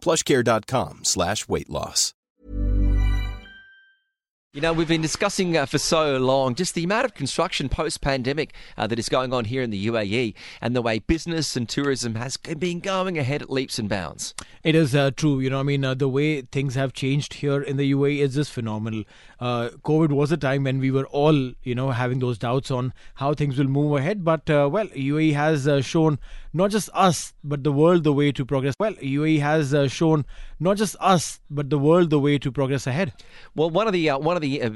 plushcare.com slash weight loss. You know, we've been discussing uh, for so long just the amount of construction post pandemic uh, that is going on here in the UAE and the way business and tourism has been going ahead at leaps and bounds. It is uh, true. You know, I mean, uh, the way things have changed here in the UAE is just phenomenal. Uh, COVID was a time when we were all, you know, having those doubts on how things will move ahead. But, uh, well, UAE has uh, shown not just us, but the world the way to progress. Well, UAE has uh, shown not just us, but the world the way to progress ahead. Well, one of the uh, one of the uh,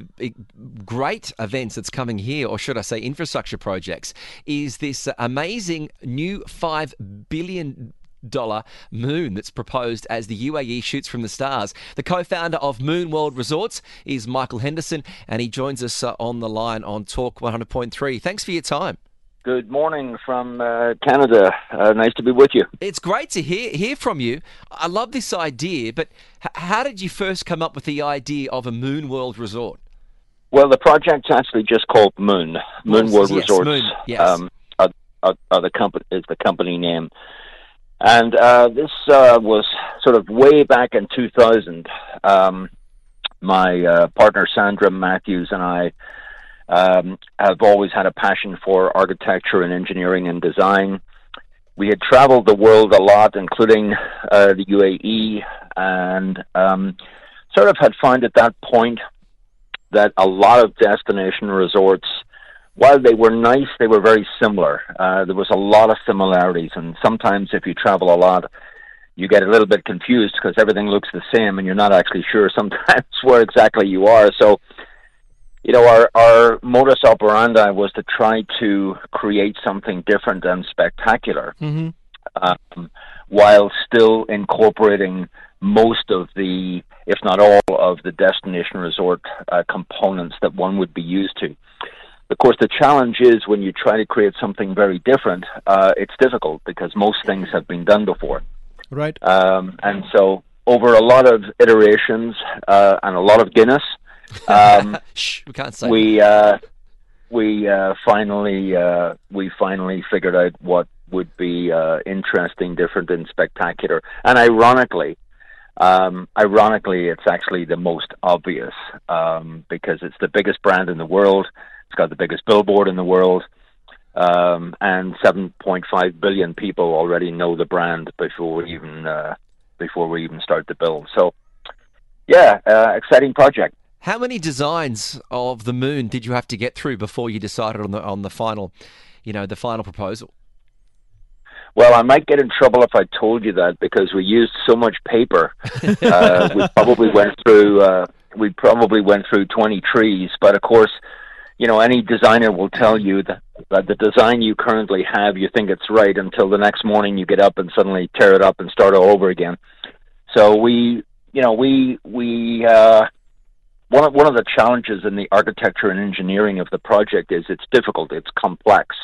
great events that's coming here, or should I say, infrastructure projects, is this amazing new five billion moon that's proposed as the UAE shoots from the stars. The co-founder of Moon World Resorts is Michael Henderson, and he joins us uh, on the line on Talk 100.3. Thanks for your time. Good morning from uh, Canada. Uh, nice to be with you. It's great to hear hear from you. I love this idea, but h- how did you first come up with the idea of a Moon World Resort? Well, the project's actually just called Moon. Moon World yes, Resorts Moon, yes. um, are, are, are the company is the company name, and uh, this uh, was sort of way back in 2000. Um, my uh, partner Sandra Matthews and I um, have always had a passion for architecture and engineering and design. We had traveled the world a lot, including uh, the UAE, and um, sort of had found at that point that a lot of destination resorts, while they were nice, they were very similar. Uh, there was a lot of similarities, and sometimes if you travel a lot, you get a little bit confused because everything looks the same, and you're not actually sure sometimes where exactly you are. So, you know, our our modus operandi was to try to create something different and spectacular, Mm-hmm. um, while still incorporating most of the, if not all, of the destination resort uh, components that one would be used to. Of course, the challenge is when you try to create something very different, uh, it's difficult because most things have been done before. Right. Um, and so, over a lot of iterations uh, and a lot of Guinness, um, Shh, we can't say. we uh, we uh, finally uh, we finally figured out what would be uh, interesting, different, and spectacular. And ironically, um, ironically, it's actually the most obvious um, because it's the biggest brand in the world. It's got the biggest billboard in the world, um, and 7.5 billion people already know the brand before we even uh, before we even start the build. So, yeah, uh, exciting project. How many designs of the moon did you have to get through before you decided on the on the final, you know, the final proposal? Well, I might get in trouble if I told you that because we used so much paper. uh, we probably went through uh, we probably went through twenty trees. But of course, you know, any designer will tell you that, that the design you currently have, you think it's right until the next morning you get up and suddenly tear it up and start all over again. So we, you know, we we uh, one of, one of the challenges in the architecture and engineering of the project is it's difficult, it's complex.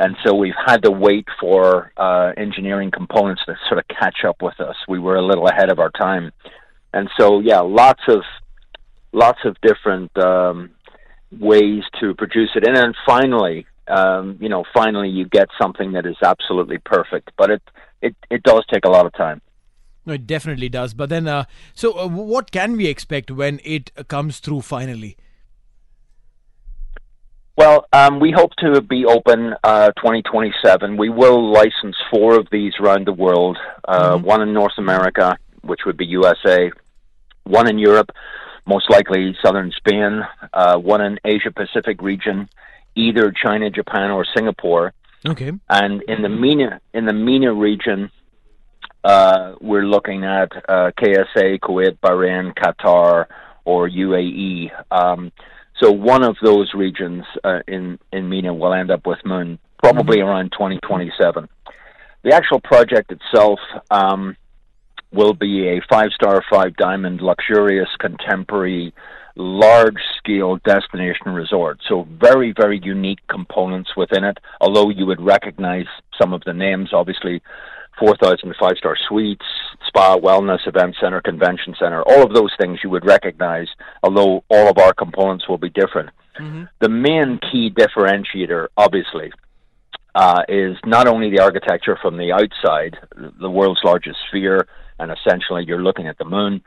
And so we've had to wait for uh, engineering components to sort of catch up with us. We were a little ahead of our time. and so yeah, lots of lots of different um, ways to produce it, and then finally, um, you know, finally you get something that is absolutely perfect. But it it it does take a lot of time. No, it definitely does. But then, uh, so uh, what can we expect when it comes through finally? Well, um, we hope to be open uh, 2027. We will license four of these around the world. Uh, mm-hmm. One in North America, which would be USA. One in Europe, most likely southern Spain. Uh, one in Asia Pacific region, either China, Japan, or Singapore. Okay. And in the MENA in the MENA region, uh, we're looking at uh, KSA, Kuwait, Bahrain, Qatar, or UAE. Um, so one of those regions uh, in in MENA will end up with Moon probably mm-hmm. around 2027. The actual project itself um, will be a five star, five diamond, luxurious, contemporary, large scale destination resort. So very, very unique components within it. Although you would recognize some of the names, obviously 4,000 five star suites, spa, wellness, event center, convention center, all of those things you would recognize, although all of our components will be different. Mm-hmm. The main key differentiator, obviously, uh, is not only the architecture from the outside, the world's largest sphere, and essentially you're looking at the moon,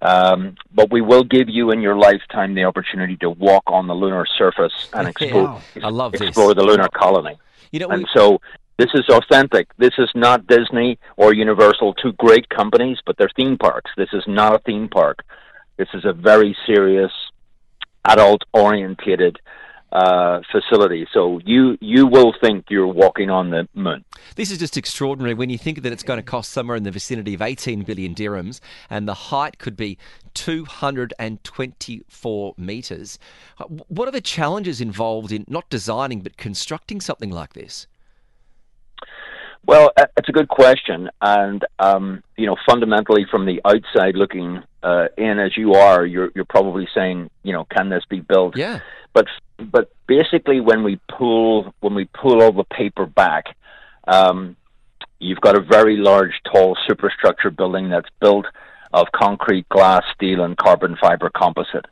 um, but we will give you in your lifetime the opportunity to walk on the lunar surface and explore, love explore the lunar colony. You know, and we, so this is authentic. This is not Disney or Universal, two great companies, but they're theme parks. This is not a theme park. This is a very serious, adult orientated uh, facility. So you you will think you're walking on the moon. This is just extraordinary when you think that it's going to cost somewhere in the vicinity of 18 billion dirhams, and the height could be 224 meters. What are the challenges involved in not designing but constructing something like this? Well, it's a good question, and um, you know, fundamentally, from the outside looking uh, in, as you are, you're you're probably saying, you know, can this be built? Yeah. But but basically, when we pull when we pull all the paper back, um, you've got a very large, tall superstructure building that's built of concrete, glass, steel, and carbon fiber composite.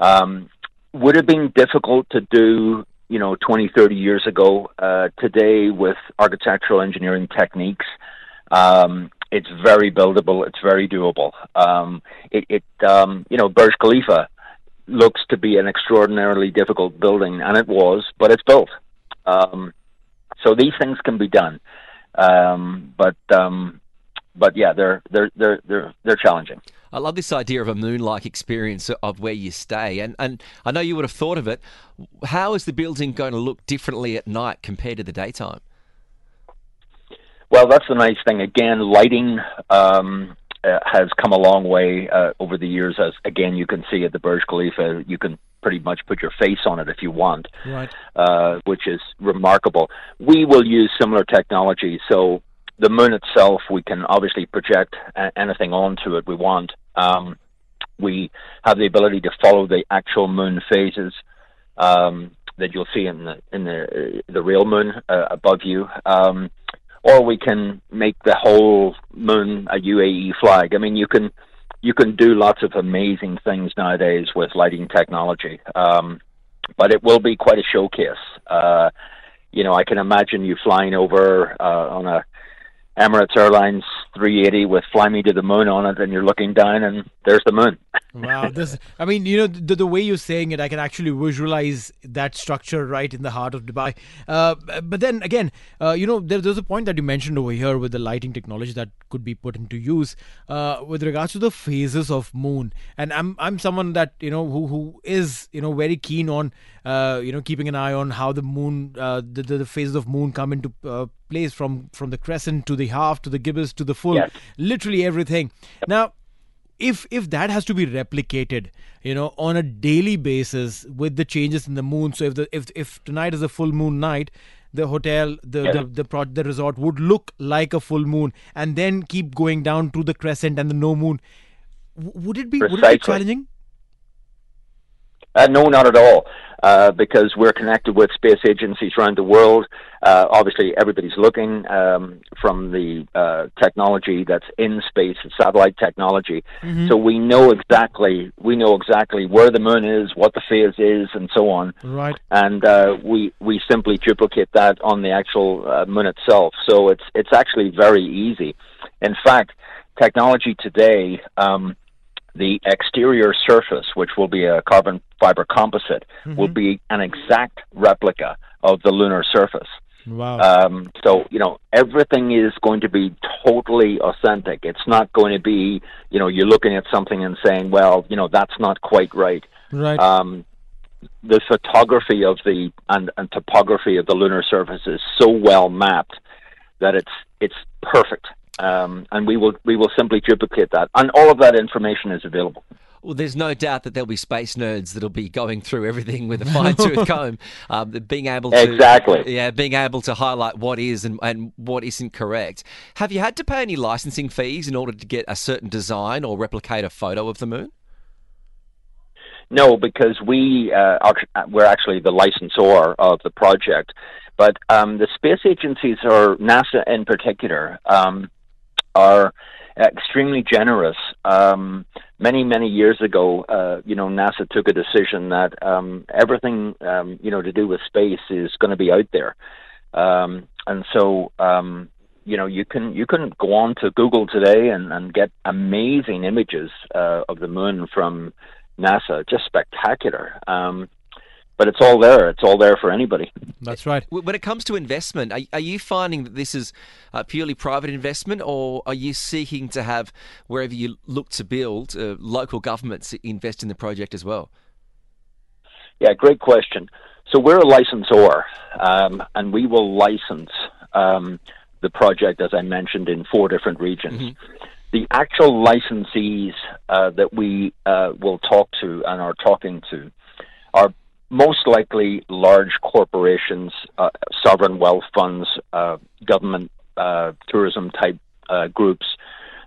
Um, would have been difficult to do you know 20 30 years ago uh, today with architectural engineering techniques. Um, it's very buildable. It's very doable. Um, it, it um, you know Burj Khalifa looks to be an extraordinarily difficult building and it was but it's built um, so these things can be done um, but um, but yeah they're they're they're they're they're challenging I love this idea of a moon-like experience of where you stay, and and I know you would have thought of it. How is the building going to look differently at night compared to the daytime? Well, that's the nice thing. Again, lighting um, uh, has come a long way uh, over the years. As again, you can see at the Burj Khalifa, you can pretty much put your face on it if you want, right. uh, which is remarkable. We will use similar technology. So the moon itself, we can obviously project anything onto it we want. Um, we have the ability to follow the actual moon phases um, that you'll see in the in the the real moon uh, above you, um, or we can make the whole moon a UAE flag. I mean, you can you can do lots of amazing things nowadays with lighting technology, um, but it will be quite a showcase. Uh, you know, I can imagine you flying over uh, on a Emirates Airlines 380 with "Fly Me to the Moon" on it, and you're looking down, and there's the moon. wow, this! I mean, you know, the, the way you're saying it, I can actually visualize that structure right in the heart of Dubai. Uh, but then again, uh, you know, there, there's a point that you mentioned over here with the lighting technology that could be put into use uh, with regards to the phases of moon. And I'm I'm someone that you know who who is you know very keen on uh, you know keeping an eye on how the moon, uh, the, the, the phases of moon come into place from from the crescent to the half to the gibbous to the full, yes. literally everything. Yep. Now if if that has to be replicated you know on a daily basis with the changes in the moon so if the if if tonight is a full moon night the hotel the yeah. the the, pro- the resort would look like a full moon and then keep going down to the crescent and the no moon w- would it be Precisely. would it be challenging Uh, no, not at all. Uh, because we're connected with space agencies around the world. Uh, obviously, everybody's looking um, from the uh, technology that's in space, satellite technology. Mm-hmm. So we know exactly we know exactly where the moon is, what the phase is, and so on. Right. And uh, we we simply duplicate that on the actual uh, moon itself. So it's it's actually very easy. In fact, technology today. Um, the exterior surface, which will be a carbon fiber composite, mm-hmm. will be an exact replica of the lunar surface. Wow. Um, so, you know, everything is going to be totally authentic. It's not going to be, you know, you're looking at something and saying, well, you know, that's not quite right. Right. Um, the photography of the and, and topography of the lunar surface is so well mapped that it's it's perfect um, and we will we will simply duplicate that, and all of that information is available. Well, there's no doubt that there'll be space nerds that'll be going through everything with a fine tooth comb, um, being able to exactly, yeah, being able to highlight what is and, and what isn't correct. Have you had to pay any licensing fees in order to get a certain design or replicate a photo of the moon? No, because we uh, are we're actually the licensor of the project, but um, the space agencies or NASA in particular. Um, are extremely generous. Um, many many years ago, uh, you know, NASA took a decision that um, everything um, you know to do with space is going to be out there, um, and so um, you know you can you can go on to Google today and, and get amazing images uh, of the moon from NASA, just spectacular. Um, but it's all there. It's all there for anybody. That's right. When it comes to investment, are, are you finding that this is uh, purely private investment, or are you seeking to have wherever you look to build, uh, local governments invest in the project as well? Yeah, great question. So we're a licensor, um, and we will license um, the project, as I mentioned, in four different regions. Mm-hmm. The actual licensees uh, that we uh, will talk to and are talking to are most likely large corporations, uh, sovereign wealth funds, uh, government uh, tourism type uh, groups.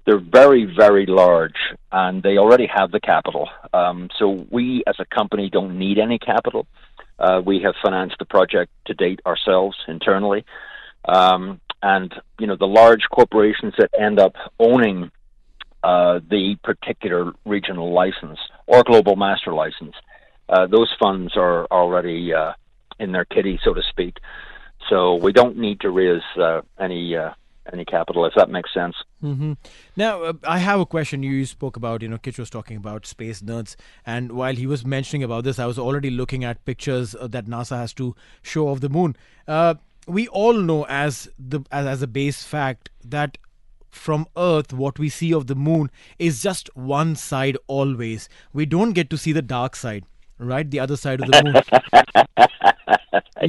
They're very, very large, and they already have the capital. Um, so we, as a company, don't need any capital. Uh, we have financed the project to date ourselves internally, um, and you know the large corporations that end up owning uh, the particular regional license or global master license uh, those funds are already uh, in their kitty, so to speak. So we don't need to raise uh, any uh, any capital, if that makes sense. Mm-hmm. Now, uh, I have a question. You spoke about, you know, Kitch was talking about space nerds, and while he was mentioning about this, I was already looking at pictures uh, that NASA has to show of the moon. we all know, as the as, as a base fact, that from Earth, what we see of the moon is just one side always. We don't get to see the dark side right? The other side of the moon.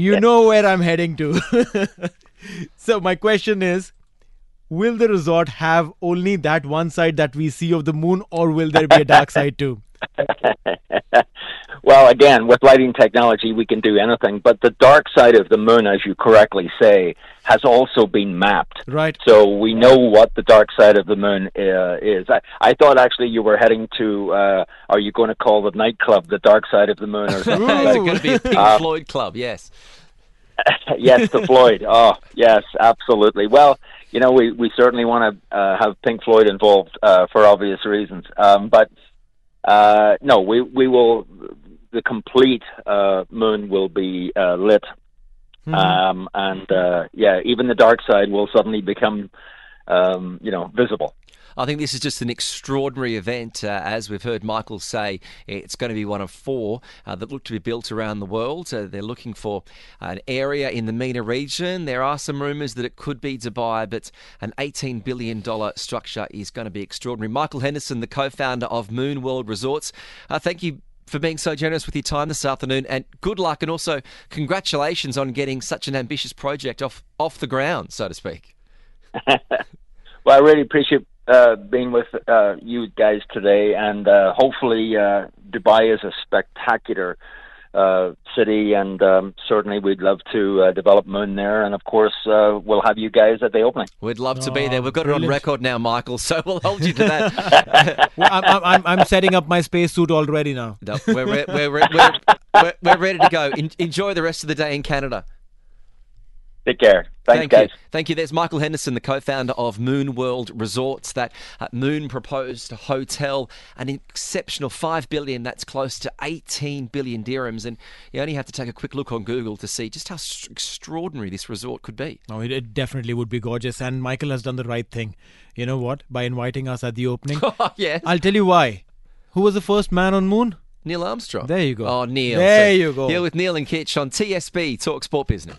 you know where I'm heading to. so, my question is Will the resort have only that one side that we see of the moon, or will there be a dark side too? well, again, with lighting technology, we can do anything. But the dark side of the moon, as you correctly say, has also been mapped. Right. So we know what the dark side of the moon uh, is. I, I thought actually you were heading to. Uh, are you going to call the nightclub the dark side of the moon or something? it's going to be a Pink uh, Floyd club. Yes. yes, the Floyd. Oh, yes, absolutely. Well, you know, we we certainly want to uh, have Pink Floyd involved uh, for obvious reasons. Um, but uh, no, we we will. The complete uh, moon will be uh, lit, mm-hmm. um, and uh, yeah, even the dark side will suddenly become, um, you know, visible. I think this is just an extraordinary event. Uh, as we've heard Michael say, it's going to be one of four uh, that look to be built around the world. Uh, they're looking for an area in the MENA region. There are some rumours that it could be Dubai, but an $18 billion structure is going to be extraordinary. Michael Henderson, the co founder of Moon World Resorts, uh, thank you for being so generous with your time this afternoon and good luck and also congratulations on getting such an ambitious project off off the ground so to speak. Well i really appreciate uh, being with uh, you guys today, and uh, hopefully uh, Dubai is a spectacular uh, city, and um, certainly we'd love to uh, develop Moon there. And of course, uh, we'll have you guys at the opening. We'd love to be Oh, there. We've got it on record now, Michael, so we'll hold you to that. Well, I'm, I'm, I'm, I'm setting up my spacesuit already now. No, we're, re- we're, re- we're, we're, we're ready to go. En- enjoy the rest of the day in Canada. Take care. Thanks, Thank guys. you. Thank you. There's Michael Henderson, the co-founder of Moon World Resorts, that uh, Moon proposed hotel, an exceptional five billion. That's close to 18 billion dirhams, and you only have to take a quick look on Google to see just how s- extraordinary this resort could be. No, it, it definitely would be gorgeous. And Michael has done the right thing. You know what? By inviting us at the opening. yeah, I'll tell you why. Who was the first man on moon? Neil Armstrong. There you go. Oh, Neil. There you go. Here with Neil and Kitch on TSB Talk Sport Business.